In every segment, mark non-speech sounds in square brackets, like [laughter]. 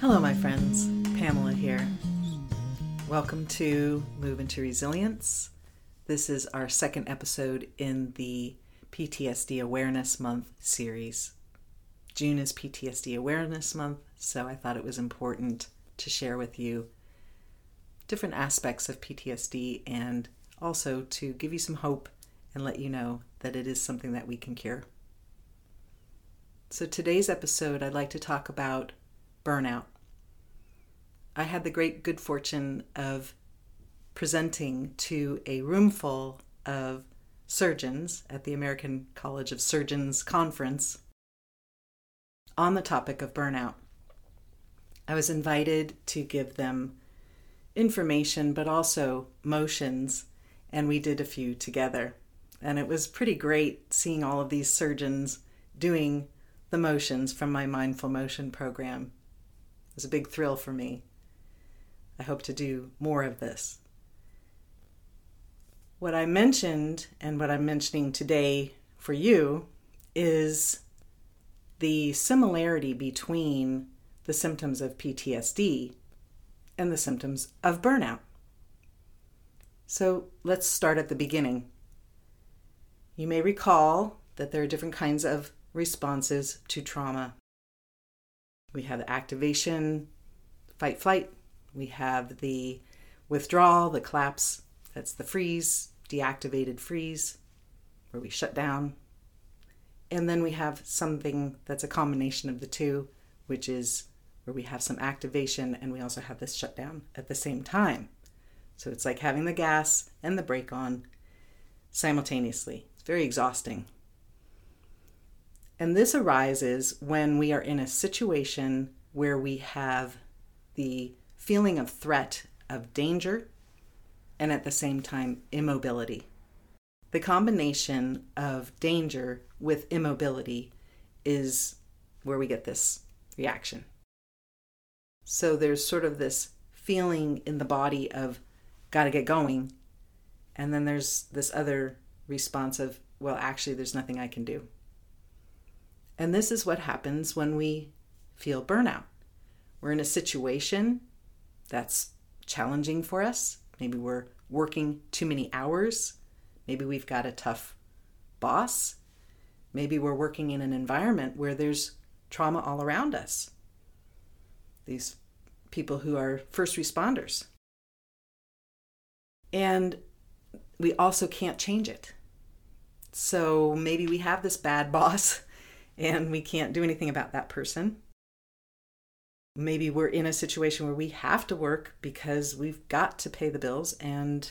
Hello, my friends. Pamela here. Welcome to Move into Resilience. This is our second episode in the PTSD Awareness Month series. June is PTSD Awareness Month, so I thought it was important to share with you different aspects of PTSD and also to give you some hope and let you know that it is something that we can cure. So, today's episode, I'd like to talk about burnout. I had the great good fortune of presenting to a roomful of surgeons at the American College of Surgeons conference on the topic of burnout. I was invited to give them information but also motions, and we did a few together. And it was pretty great seeing all of these surgeons doing the motions from my mindful motion program It was a big thrill for me. I hope to do more of this. What I mentioned and what I'm mentioning today for you is the similarity between the symptoms of PTSD and the symptoms of burnout. So let's start at the beginning. You may recall that there are different kinds of responses to trauma. We have activation, fight, flight. We have the withdrawal, the collapse. That's the freeze, deactivated freeze, where we shut down. And then we have something that's a combination of the two, which is where we have some activation and we also have this shutdown at the same time. So it's like having the gas and the brake on simultaneously. It's very exhausting. And this arises when we are in a situation where we have the feeling of threat, of danger, and at the same time, immobility. The combination of danger with immobility is where we get this reaction. So there's sort of this feeling in the body of, gotta get going. And then there's this other response of, well, actually, there's nothing I can do. And this is what happens when we feel burnout. We're in a situation that's challenging for us. Maybe we're working too many hours. Maybe we've got a tough boss. Maybe we're working in an environment where there's trauma all around us. These people who are first responders. And we also can't change it. So maybe we have this bad [laughs] boss and we can't do anything about that person. Maybe we're in a situation where we have to work because we've got to pay the bills and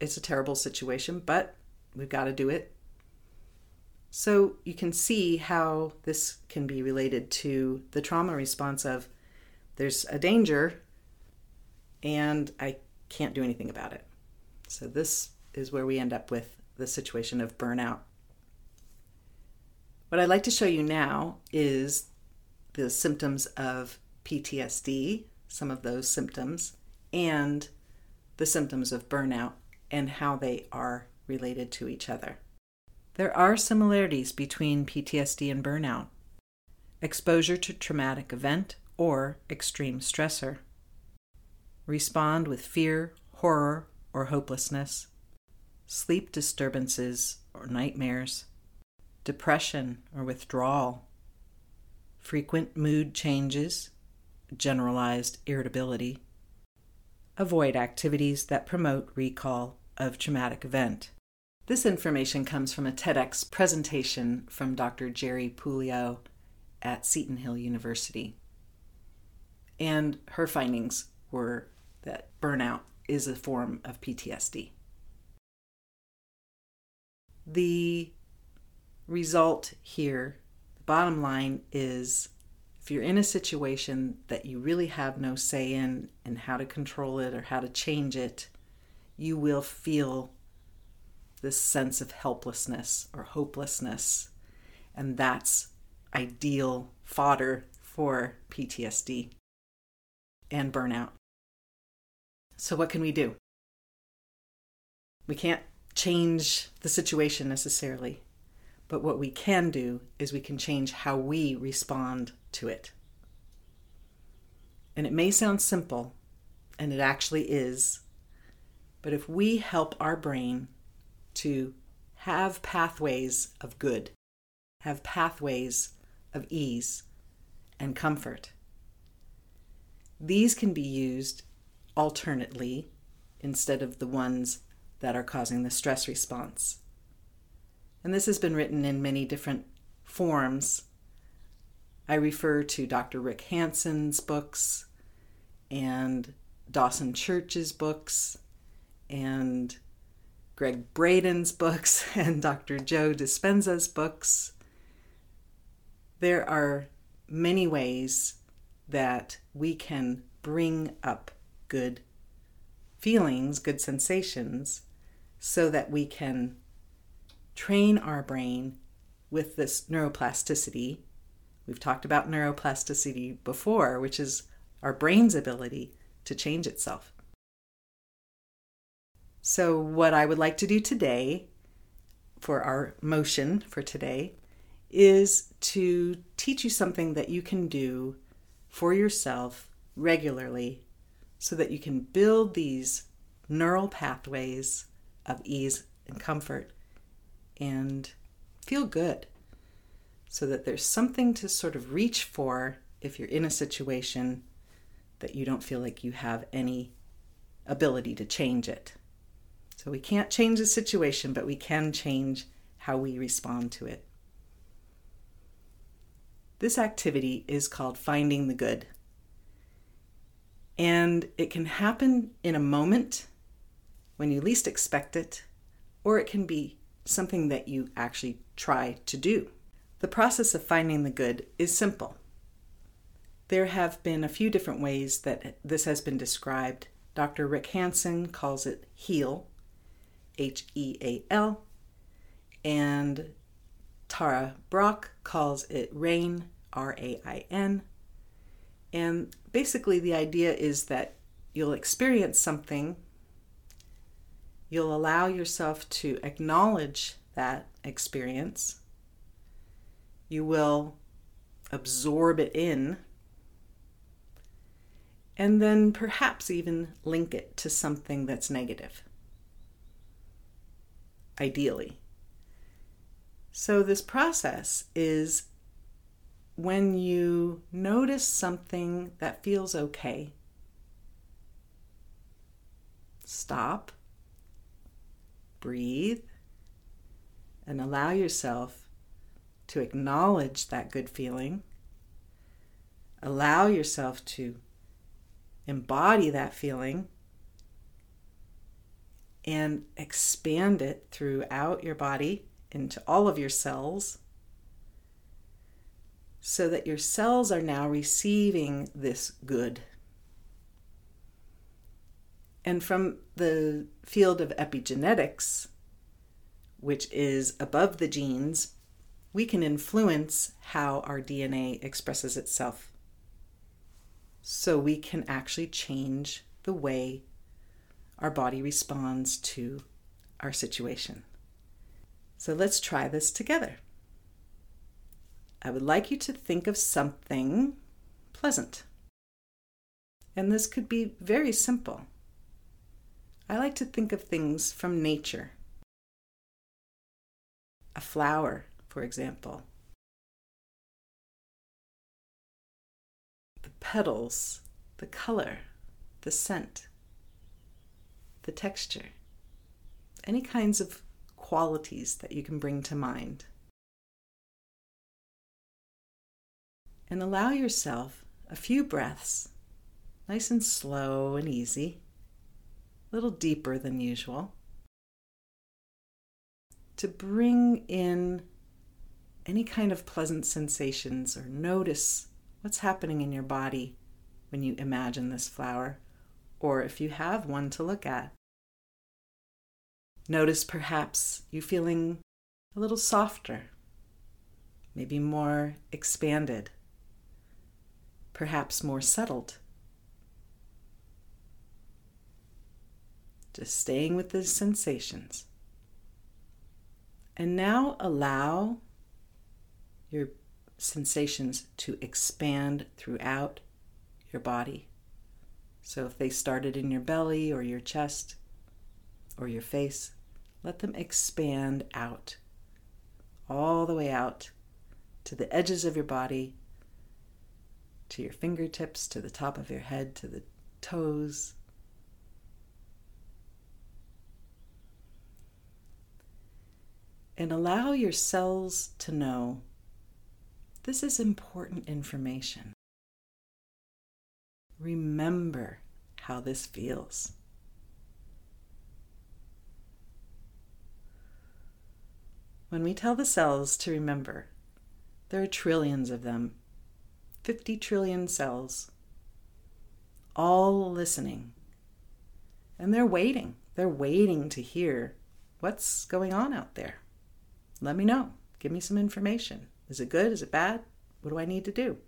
it's a terrible situation, but we've got to do it. So you can see how this can be related to the trauma response of there's a danger and I can't do anything about it. So this is where we end up with the situation of burnout. What I'd like to show you now is the symptoms of PTSD, some of those symptoms, and the symptoms of burnout and how they are related to each other. There are similarities between PTSD and burnout. Exposure to traumatic event or extreme stressor, respond with fear, horror, or hopelessness, sleep disturbances or nightmares. Depression or withdrawal, frequent mood changes, generalized irritability. Avoid activities that promote recall of traumatic event. This information comes from a TEDx presentation from Dr. Geri Puleo at Seton Hill University. And her findings were that burnout is a form of PTSD. The result here, the bottom line is if you're in a situation that you really have no say in and how to control it or how to change it, you will feel this sense of helplessness or hopelessness. And that's ideal fodder for PTSD and burnout. So, what can we do? We can't change the situation necessarily. But what we can do is we can change how we respond to it. And it may sound simple, and it actually is, but if we help our brain to have pathways of good, have pathways of ease and comfort, these can be used alternately instead of the ones that are causing the stress response. And this has been written in many different forms. I refer to Dr. Rick Hanson's books and Dawson Church's books and Gregg Braden's books [laughs] and Dr. Joe Dispenza's books. There are many ways that we can bring up good feelings, good sensations, so that we can train our brain with this neuroplasticity. We've talked about neuroplasticity before, which is our brain's ability to change itself. So, what I would like to do today for our motion for today is to teach you something that you can do for yourself regularly so that you can build these neural pathways of ease and comfort and feel good so that there's something to sort of reach for if you're in a situation that you don't feel like you have any ability to change it. So we can't change the situation, but we can change how we respond to it. This activity is called Finding the Good. And it can happen in a moment when you least expect it, or it can be something that you actually try to do. The process of finding the good is simple. There have been a few different ways that this has been described. Dr. Rick Hanson calls it HEAL, H E A L, and Tara Brach calls it RAIN, R A I N. And basically, the idea is that you'll experience something, you'll allow yourself to acknowledge that experience, you will absorb it in, and then perhaps even link it to something that's negative. Ideally. So, this process is when you notice something that feels okay, stop, breathe, and allow yourself to acknowledge that good feeling. Allow yourself to embody that feeling and expand it throughout your body into all of your cells so that your cells are now receiving this good. And from the field of epigenetics, which is above the genes, we can influence how our DNA expresses itself. So we can actually change the way our body responds to our situation. So let's try this together. I would like you to think of something pleasant. And this could be very simple. I like to think of things from nature. A flower, for example. The petals, the color, the scent the texture, any kinds of qualities that you can bring to mind. And allow yourself a few breaths, nice and slow and easy, little deeper than usual, to bring in any kind of pleasant sensations or notice what's happening in your body when you imagine this flower or if you have one to look at. Notice perhaps you feeling a little softer, maybe more expanded, perhaps more settled. Just staying with the sensations. And now allow your sensations to expand throughout your body. So if they started in your belly or your chest or your face, let them expand out, all the way out to the edges of your body, to your fingertips, to the top of your head, to the toes. And allow your cells to know this is important information. Remember how this feels. When we tell the cells to remember, there are trillions of them 50 trillion cells, all listening. And they're waiting. They're waiting to hear what's going on out there. Let me know. Give me some information. Is it good? Is it bad? What do I need to do?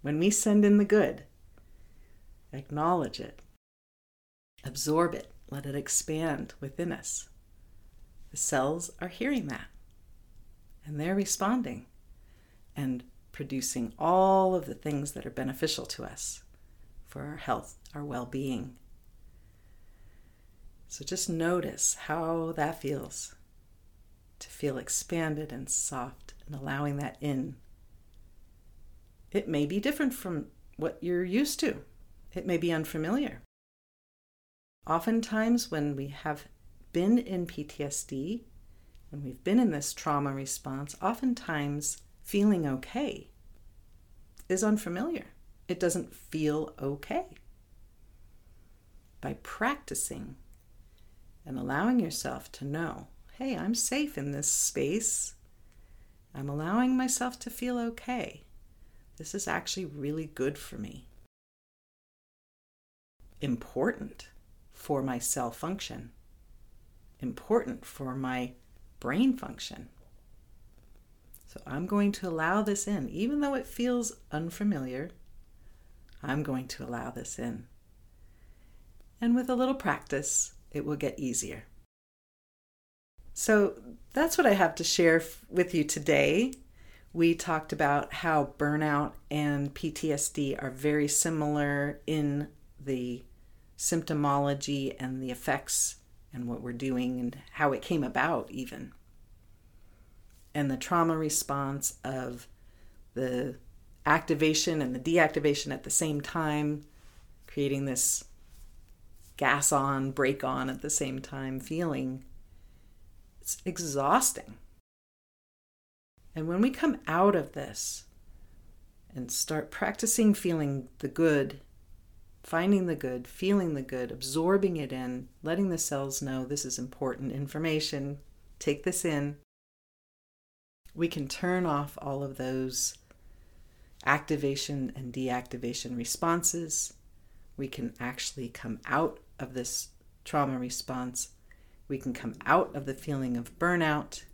When we send in the good, acknowledge it, absorb it, let it expand within us. The cells are hearing that and they're responding and producing all of the things that are beneficial to us for our health, our well being. So just notice how that feels to feel expanded and soft and allowing that in. It may be different from what you're used to, it may be unfamiliar. Oftentimes, when we have been in PTSD, when we've been in this trauma response, oftentimes feeling okay is unfamiliar. It doesn't feel okay. By practicing and allowing yourself to know, I'm safe in this space, I'm allowing myself to feel okay. This is actually really good for me. Important for my cell function, important for my brain function. So I'm going to allow this in, even though it feels unfamiliar. I'm going to allow this in. And with a little practice, it will get easier. So that's what I have to share with you today. We talked about how burnout and PTSD are very similar in the symptomology and the effects and what we're doing and how it came about, even. And the trauma response of the activation and the deactivation at the same time, creating this gas on, brake on at the same time feeling. It's exhausting. And when we come out of this and start practicing feeling the good finding the good, feeling the good, absorbing it in, letting the cells know this is important information, take this in. We can turn off all of those activation and deactivation responses. We can actually come out of this trauma response. We can come out of the feeling of burnout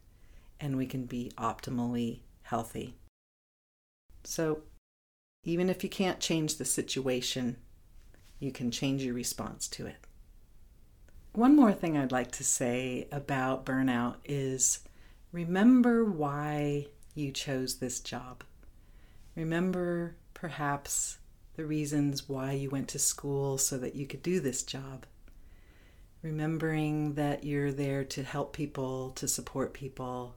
and we can be optimally healthy. So, even if you can't change the situation, you can change your response to it. One more thing I'd like to say about burnout is remember why you chose this job. Remember perhaps the reasons why you went to school so that you could do this job. Remembering that you're there to help people, to support people,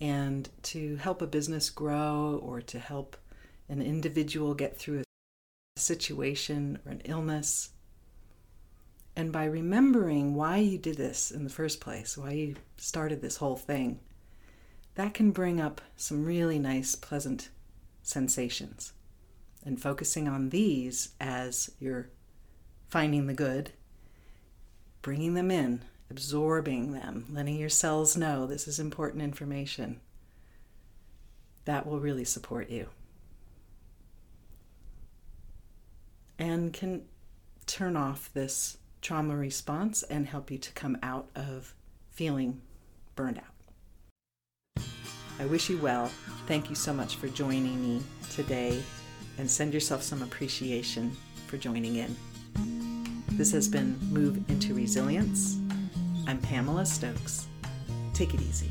and to help a business grow or to help an individual get through a situation or an illness. And by remembering why you did this in the first place, why you started this whole thing, that can bring up some really nice, pleasant sensations. And focusing on these as you're finding the good, bringing them in, absorbing them, letting your cells know this is important information, that will really support you. and can turn off this trauma response and help you to come out of feeling burned out. I wish you well. Thank you so much for joining me today and send yourself some appreciation for joining in. This has been Move into Resilience. I'm Pamela Stokes. Take it easy.